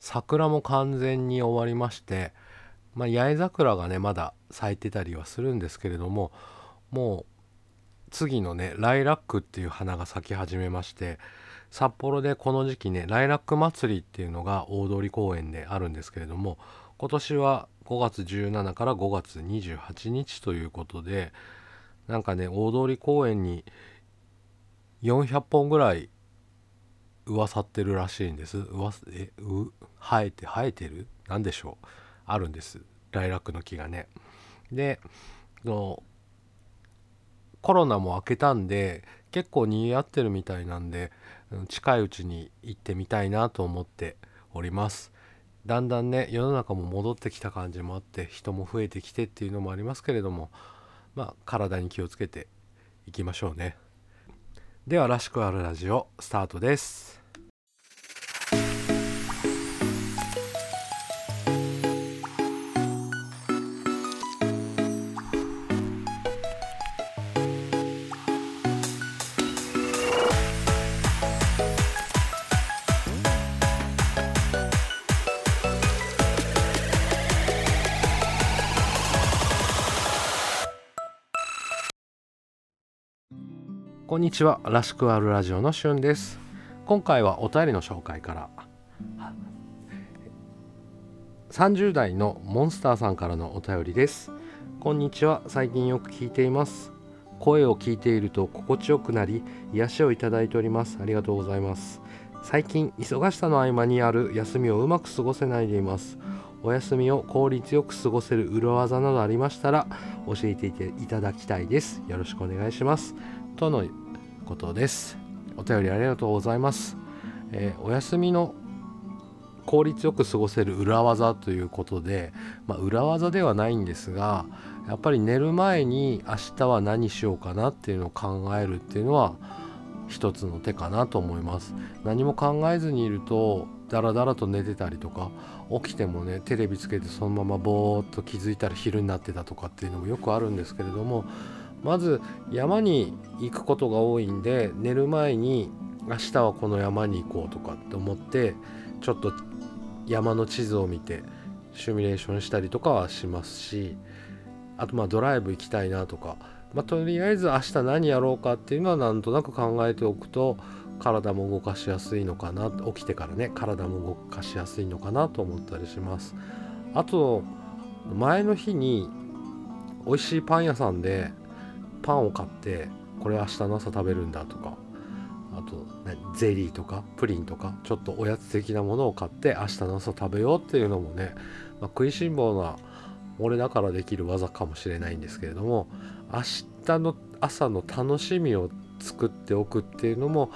桜も完全に終わりましてまあ八重桜がねまだ咲いてたりはするんですけれどももう次のねライラックっていう花が咲き始めまして札幌でこの時期ねライラック祭りっていうのが大通公園であるんですけれども今年は5月17から5月28日ということでなんかね大通公園に400本ぐらい噂ってるらしいんです。噂えう生えて生えてる？何でしょう？あるんです。ライラックの木がね。でのコロナも明けたんで結構にぎわってるみたいなんで近いうちに行ってみたいなと思っております。だんだんね世の中も戻ってきた感じもあって人も増えてきてっていうのもありますけれどもまあ体に気をつけていきましょうね。では「らしくあるラジオ」スタートです。こんにちは。らしくあるラジオのしゅんです。今回はお便りの紹介から。30代のモンスターさんからのお便りです。こんにちは。最近よく聞いています。声を聞いていると心地よくなり癒しをいただいております。ありがとうございます。最近忙しさの合間にある休みをうまく過ごせないでいます。お休みを効率よく過ごせる裏技などありましたら教えていただきたいです。よろしくお願いします。とのことです。お便りありがとうございます、えー、お休みの効率よく過ごせる裏技ということで、まあ、裏技ではないんですがやっぱり寝る前に明日は何しようかなっていうのを考えるっていうのは一つの手かなと思います。何も考えずにいるとダラダラと寝てたりとか起きてもねテレビつけてそのままぼーっと気づいたら昼になってたとかっていうのもよくあるんですけれどもまず山に行くことが多いんで寝る前に明日はこの山に行こうとかって思ってちょっと山の地図を見てシミュレーションしたりとかはしますしあとまあドライブ行きたいなとか、まあ、とりあえず明日何やろうかっていうのはなんとなく考えておくと体も動かしやすいのかな起きてからね体も動かしやすいのかなと思ったりします。あと前の日に美味しいパン屋さんでパンを買ってこれ明日の朝食べるんだとかあと、ね、ゼリーとかプリンとかちょっとおやつ的なものを買って明日の朝食べようっていうのもね、まあ、食いしん坊な俺だからできる技かもしれないんですけれども明日の朝の楽しみを作っておくっていうのも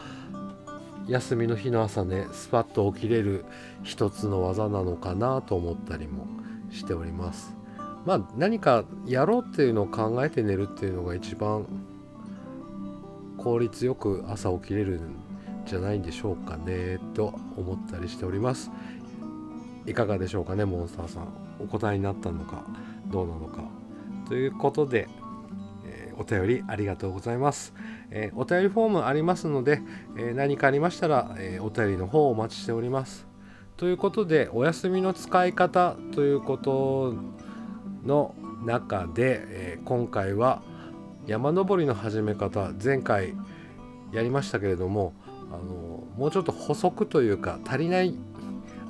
休みの日の朝ねスパッと起きれる一つの技なのかなと思ったりもしております。まあ何かやろうっていうのを考えて寝るっていうのが一番効率よく朝起きれるんじゃないんでしょうかねと思ったりしております。いかがでしょうかねモンスターさん。お答えになったのかどうなのか。ということで、えー、お便りありがとうございます、えー、お便りフォームありますので、えー、何かありましたら、えお便りの方をお待ちしております。ということでお休みの使い方ということの中で、えー、今回は山登りの始め方前回やりましたけれどもあのもうちょっと補足というか足りない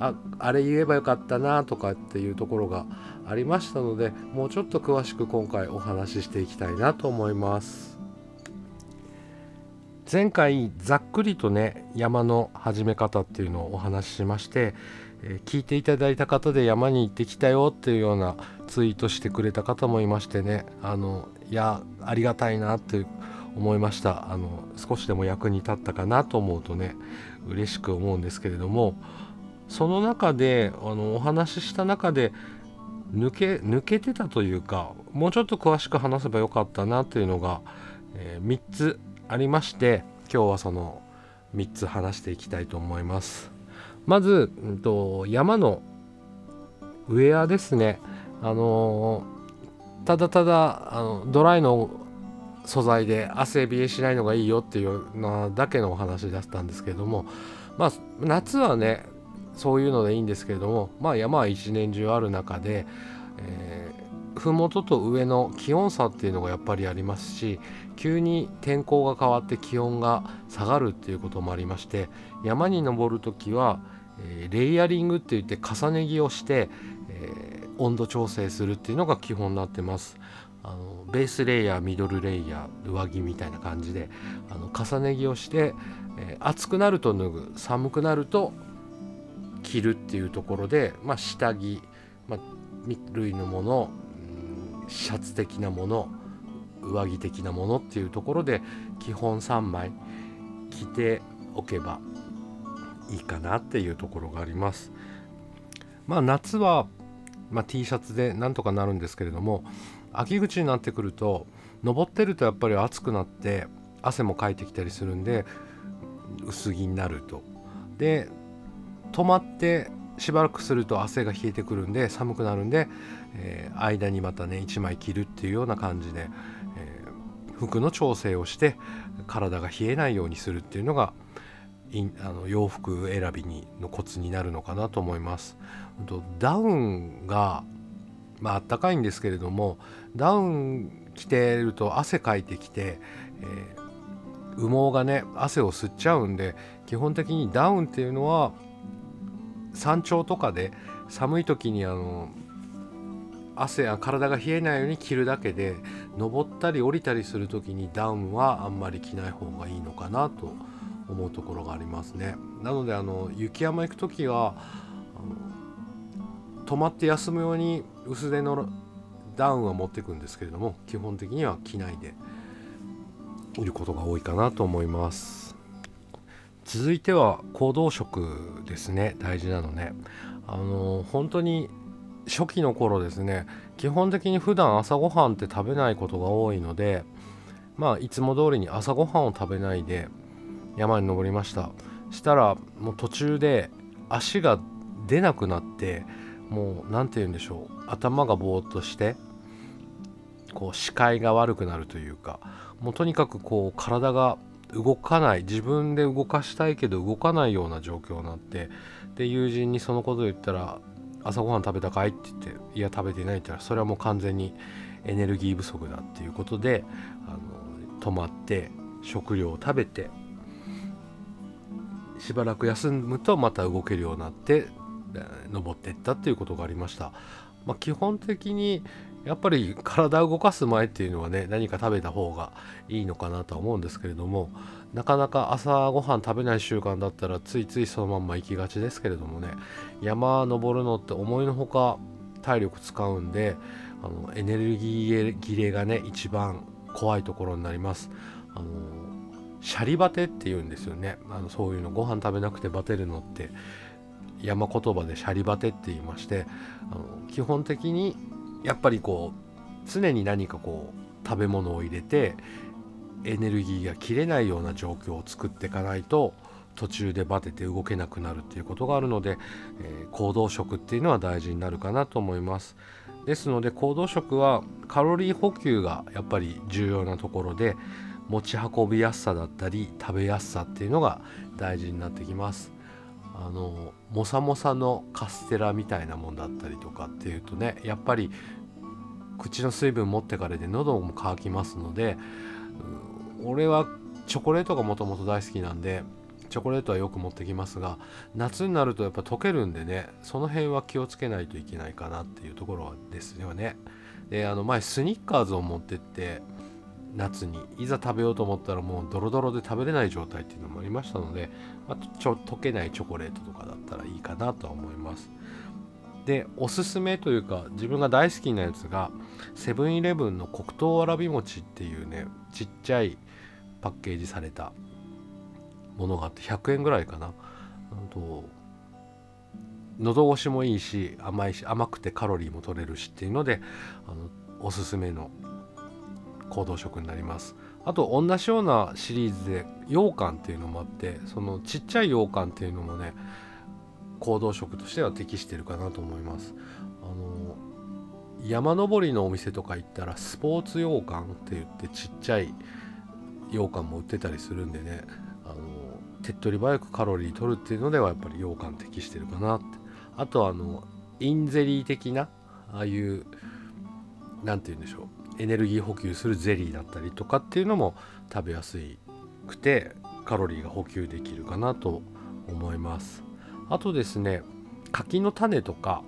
ああれ言えばよかったなとかっていうところがありましたのでもうちょっと詳しく今回お話ししていきたいなと思います。前回ざっくりとね山の始め方っていうのをお話ししましてえ聞いていただいた方で山に行ってきたよっていうようなツイートしてくれた方もいましてねあのいやありがたいなって思いました。あの少しでも役に立ったかなと思うとね嬉しく思うんですけれどもその中であのお話しした中で抜け抜けてたというかもうちょっと詳しく話せばよかったなというのが、えー、3つありまして今日はその3つ話していきたいと思います。まず、うんと、山のウェアですねあのただただあのドライの素材で汗冷えしないのがいいよっていうなだけのお話だったんですけどもまあ夏はねそういうのでいいんですけれどもまあ山は一年中ある中で、えー、麓と上の気温差っていうのがやっぱりありますし急に天候が変わって気温が下がるっていうこともありまして山に登る時は、えー、レイヤリングって言って重ね着をして、えー、温度調整するっていうのが基本になってます。あのベースレイヤーミドルレイヤー上着みたいな感じであの重ね着をして、えー、暑くなると脱ぐ寒くなると着るっていうところで、まあ、下着、まあ、類のもの、シャツ的なもの上着的なものっていうところで基本3枚着ておけばいいかなっていうところがあります。まあ夏は、まあ、T シャツでなんとかなるんですけれども秋口になってくると登ってるとやっぱり暑くなって汗もかいてきたりするんで薄着になると。で止まってしばらくすると汗が冷えてくるんで寒くなるんで、えー、間にまたね1枚着るっていうような感じで、えー、服の調整をして体が冷えないようにするっていうのがあの洋服選びにのコツになるのかなと思います。ダウンがまあったかいんですけれどもダウン着てると汗かいてきて、えー、羽毛がね汗を吸っちゃうんで基本的にダウンっていうのは山頂とかで寒い時にあの汗や体が冷えないように着るだけで登ったり降りたりする時にダウンはあんまり着ない方がいいのかなと思うところがありますね。なのであの雪山行く時は泊まって休むように薄手のダウンは持ってくんですけれども基本的には着ないでいることが多いかなと思います。続いては行動食ですね。大事なのね。あの本当に初期の頃ですね基本的に普段朝ごはんって食べないことが多いのでまあいつも通りに朝ごはんを食べないで山に登りました。したらもう途中で足が出なくなってもう何て言うんでしょう。頭がぼーっとしてこう視界が悪くなるというかもうとにかくこう体が動かない自分で動かしたいけど動かないような状況になってで友人にそのことを言ったら「朝ごはん食べたかい?」って言って「いや食べてない」って言ったらそれはもう完全にエネルギー不足だっていうことであの止まって食料を食べてしばらく休むとまた動けるようになって登っていったっていうことがありました。まあ、基本的にやっぱり体を動かす前っていうのはね何か食べた方がいいのかなとは思うんですけれどもなかなか朝ごはん食べない習慣だったらついついそのまんま行きがちですけれどもね山登るのって思いのほか体力使うんであのエネルギー切れがね一番怖いところになります。あのシャリバテって言うんですよねあのそういうのご飯食べなくてバテるのって山言葉でシャリバテって言いましてあの基本的にやっぱりこう常に何かこう食べ物を入れてエネルギーが切れないような状況を作っていかないと途中でバテて動けなくなるっていうことがあるので、えー、行動食っていうのは大事になるかなと思います。ですので行動食はカロリー補給がやっぱり重要なところで持ち運びやすさだったり食べやすさっていうのが大事になってきます。あのもさもさのカステラみたいなもんだったりとかっていうとねやっぱり口の水分持ってからで喉も渇きますので、うん、俺はチョコレートがもともと大好きなんでチョコレートはよく持ってきますが夏になるとやっぱ溶けるんでねその辺は気をつけないといけないかなっていうところですよね。であの前スニッカーズを持ってって夏にいざ食べようと思ったらもうドロドロで食べれない状態っていうのもありましたので、まあ、ちょ溶けないチョコレートとかだったらいいかなとは思いますでおすすめというか自分が大好きなやつがセブンイレブンの黒糖わらび餅っていうねちっちゃいパッケージされたものがあって100円ぐらいかな。と喉越しもいいし甘いし甘くてカロリーも取れるしっていうのであのおすすめの行動食になります。あと同じようなシリーズで羊羹っていうのもあってそのちっちゃい羊羹っていうのもね行動食としては適してるかなと思います。あの山登りのお店とか行ったらスポーツ羊羹って言ってちっちゃい羊羹も売ってたりするんでね。あの手っ取り早くカロリー取るっていうのではやっぱり羊羹適してるかなって。あとはあのインゼリー的なああいう何て言うんでしょう。エネルギー補給するゼリーだったりとかっていうのも食べやすくてカロリーが補給できるかなと思います。あとですね柿の種とか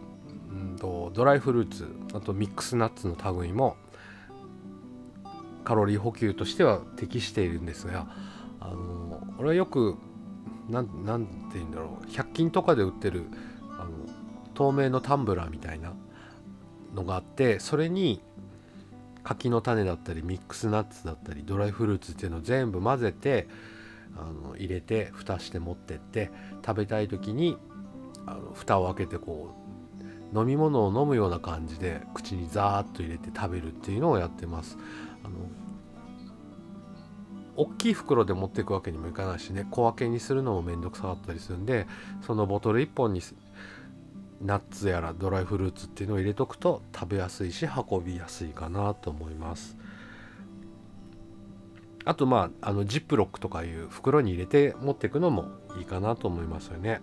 うんとドライフルーツあとミックスナッツの類もカロリー補給としては適しているんですがあの俺はよくなんなんて言うんだろう100均とかで売ってるあの透明のタンブラーみたいなのがあってそれに柿の種だったりミックスナッツだったりドライフルーツっていうのを全部混ぜてあの入れて蓋して持ってって食べたい時にあの蓋を開けてこう飲み物を飲むような感じで口にザーッと入れて食べるっていうのをやってます。あの大きい袋で持っていくわけにもいかないしね小分けにするのもめんどくさかったりするんでそのボトル1本にナッツやらドライフルーツっていうのを入れとくと食べやすいし運びやすいかなと思います。あとまああのジップロックとかいう袋に入れて持っていくのもいいかなと思いますよね。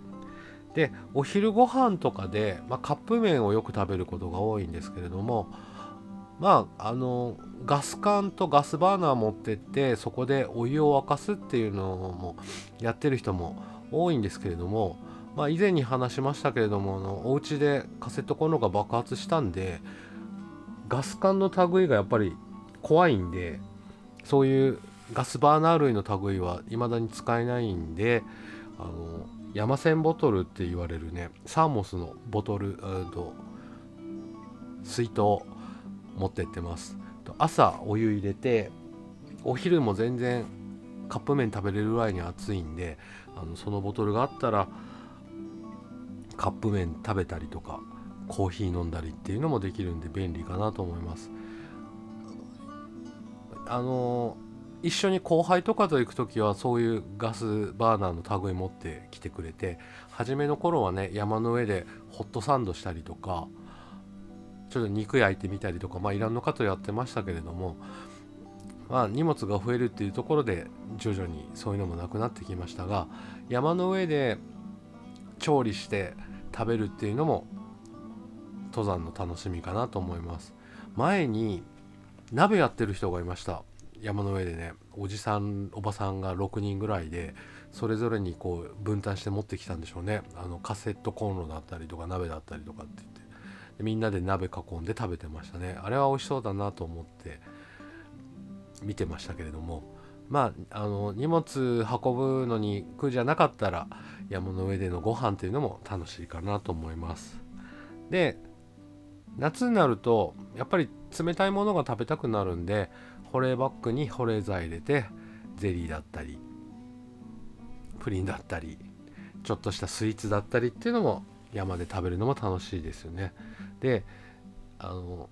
でお昼ご飯とかで、まあ、カップ麺をよく食べることが多いんですけれどもまああのガス管とガスバーナー持ってってそこでお湯を沸かすっていうのもやってる人も多いんですけれどもまあ以前に話しましたけれどもあのお家でカセットコンロが爆発したんでガス管の類がやっぱり怖いんでそういうガスバーナー類の類は未だに使えないんであの山線ボトルって言われるねサーモスのボトルと水筒持ってってます。朝お湯入れてお昼も全然カップ麺食べれるぐらいに暑いんであのそのボトルがあったらカップ麺食べたりとかコーヒー飲んだりっていうのもできるんで便利かなと思います。あの一緒に後輩とかと行く時はそういうガスバーナーの類持ってきてくれて初めの頃はね山の上でホットサンドしたりとかちょっと肉焼いてみたりとかまあいろんな方やってましたけれどもまあ荷物が増えるっていうところで徐々にそういうのもなくなってきましたが山の上で調理して食べるっていうのも登山の楽しみかなと思います。前に鍋やってる人がいました。山の上でねおじさんおばさんが6人ぐらいでそれぞれにこう分担して持ってきたんでしょうね。あのカセットコンロだったりとか鍋だったりとかって言って。でみんなで鍋囲んで食べてましたね。あれは美味しそうだなと思って見てましたけれども。まああの荷物運ぶのに苦じゃなかったら山の上でのご飯っていうのも楽しいかなと思います。で夏になるとやっぱり冷たいものが食べたくなるんで保冷バッグに保冷剤入れてゼリーだったりプリンだったりちょっとしたスイーツだったりっていうのも山で食べるのも楽しいですよね。であの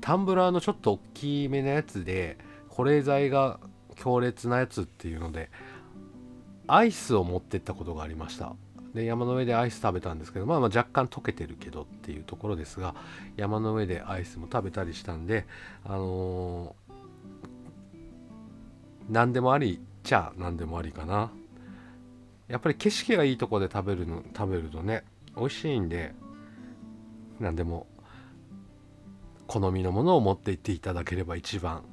タンブラーのちょっと大きめなやつで保冷剤が強烈なやつっていうのでアイスを持ってったことがありました。で山の上でアイス食べたんですけど、まあ、まあ若干溶けてるけどっていうところですが山の上でアイスも食べたりしたんであの、何でもありちゃ何でもありかな。やっぱり景色がいいとこで食べるの食べるとね美味しいんで何でも好みのものを持っていっていただければ一番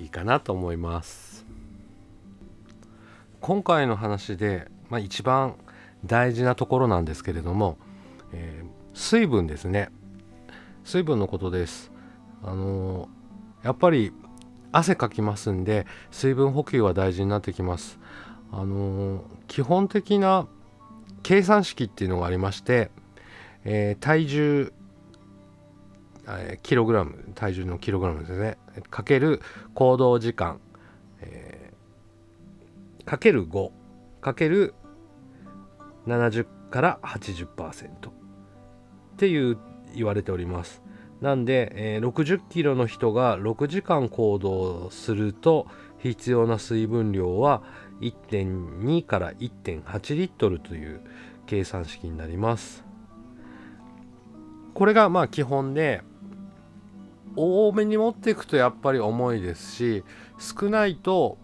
いいかなと思います。今回の話で、まあ、一番大事なところなんですけれども、えー、水分ですね。水分のことです。あのー、やっぱり汗かきますんで水分補給は大事になってきます。あのー、基本的な計算式っていうのがありまして、え体重えキログラム体重のキログラムですね。かける行動時間、えー、かける5かける70から80%っていう言われております。なんで、えー、60キロの人が6時間行動すると必要な水分量は1.2から1.8リットルという計算式になります。これがまあ基本で多めに持っていくとやっぱり重いですし少ないと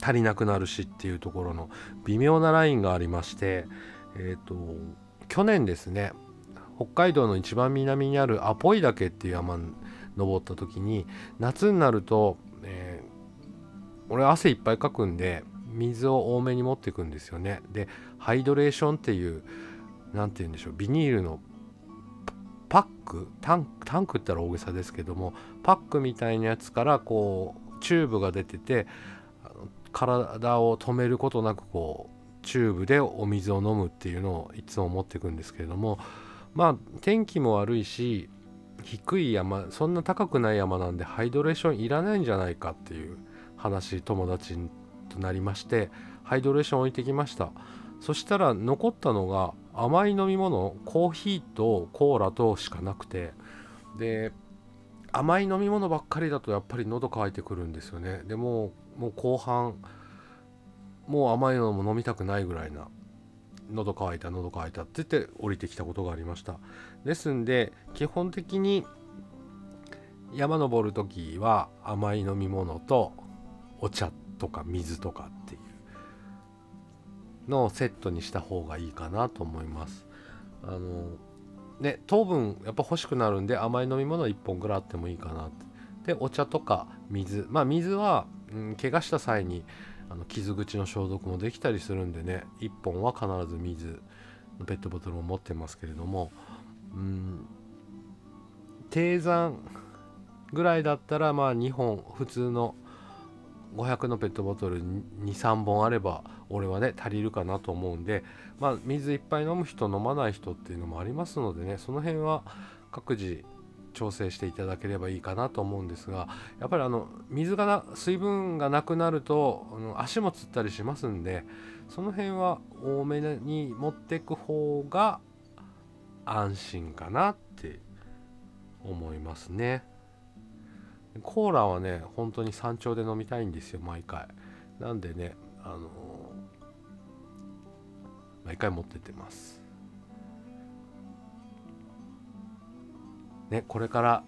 足りなくなるしっていうところの微妙なラインがありましてえっ、ー、と去年ですね北海道の一番南にあるアポイ岳っていう山登った時に夏になると、えー、俺汗いっぱいかくんで水を多めに持っていくんですよね。でハイドレーションっていう何て言うんでしょうビニールのパックタンタンクったら大げさですけどもパックみたいなやつからこうチューブが出てて体を止めることなくこうチューブでお水を飲むっていうのをいつも持っていくんですけれどもまあ天気も悪いし低い山そんな高くない山なんでハイドレーションいらないんじゃないかっていう話友達となりましてハイドレーション置いてきました。そしたら残ったのが甘い飲み物コーヒーとコーラとしかなくてで甘い飲み物ばっかりだとやっぱり喉乾いてくるんですよね。でももう後半もう甘いのも飲みたくないぐらいな喉乾いた喉乾いたって言って降りてきたことがありました。ですんで基本的に山登る時は甘い飲み物とお茶とか水とかっていうのをセットにした方がいいかなと思います。あのね糖分やっぱ欲しくなるんで甘い飲み物1本ぐらいあってもいいかなって。でお茶とか水。まあ水は、うん、怪我した際にあの傷口の消毒もできたりするんでね1本は必ず水のペットボトルを持ってますけれどもうん低山ぐらいだったらまあ2本普通の500のペットボトル23本あれば俺はね足りるかなと思うんでまあ水いっぱい飲む人飲まない人っていうのもありますのでねその辺は各自調整していただければいいかなと思うんですがやっぱりあの水がな水分がなくなるとあの足もつったりしますんでその辺は多めに持ってく方が安心かなって思いますね。コーラはね本当に山頂で飲みたいんですよ毎回。なんでねあの毎回持ってってます。ねこれから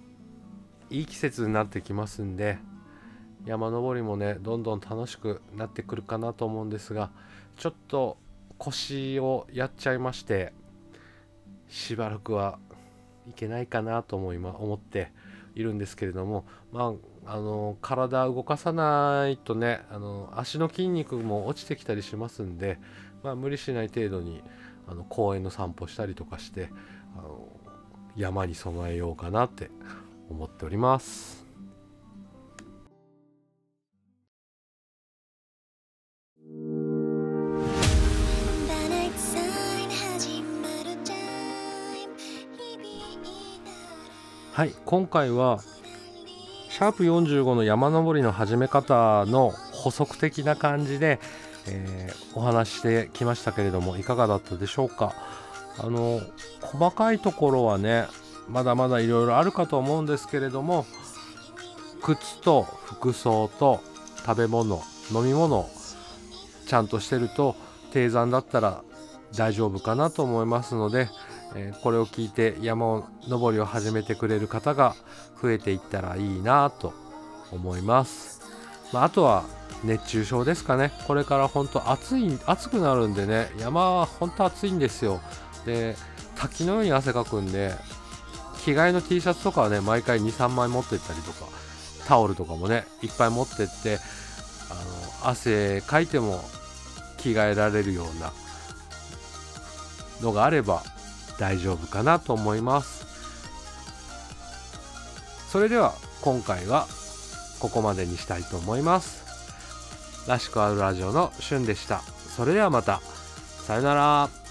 いい季節になってきますんで山登りもねどんどん楽しくなってくるかなと思うんですがちょっと腰をやっちゃいましてしばらくはいけないかなと思い、ま、思っているんですけれどもまああの体動かさないとねあの足の筋肉も落ちてきたりしますんで、まあ、無理しない程度にあの公園の散歩したりとかして山に備えようかなって思っております。はい今回はシャープ45の山登りの始め方の補足的な感じで、えー、お話してきましたけれどもいかがだったでしょうか？あの細かいところはねまだまだいろいろあるかと思うんですけれども靴と服装と食べ物飲み物ちゃんとしてると低山だったら大丈夫かなと思いますので、えー、これを聞いて山登りを始めてくれる方が増えていったらいいなと思います、まあ、あとは熱中症ですかね。これから本当暑い暑くなるんでね山は本当暑いんですよ。で滝のように汗かくんで着替えの T シャツとかはね毎回23枚持ってったりとかタオルとかもねいっぱい持ってってあの汗かいても着替えられるようなのがあれば大丈夫かなと思います。それでは今回はここまでにしたいと思います。らしくあるラジオのしゅんでした。それではまた。さよなら。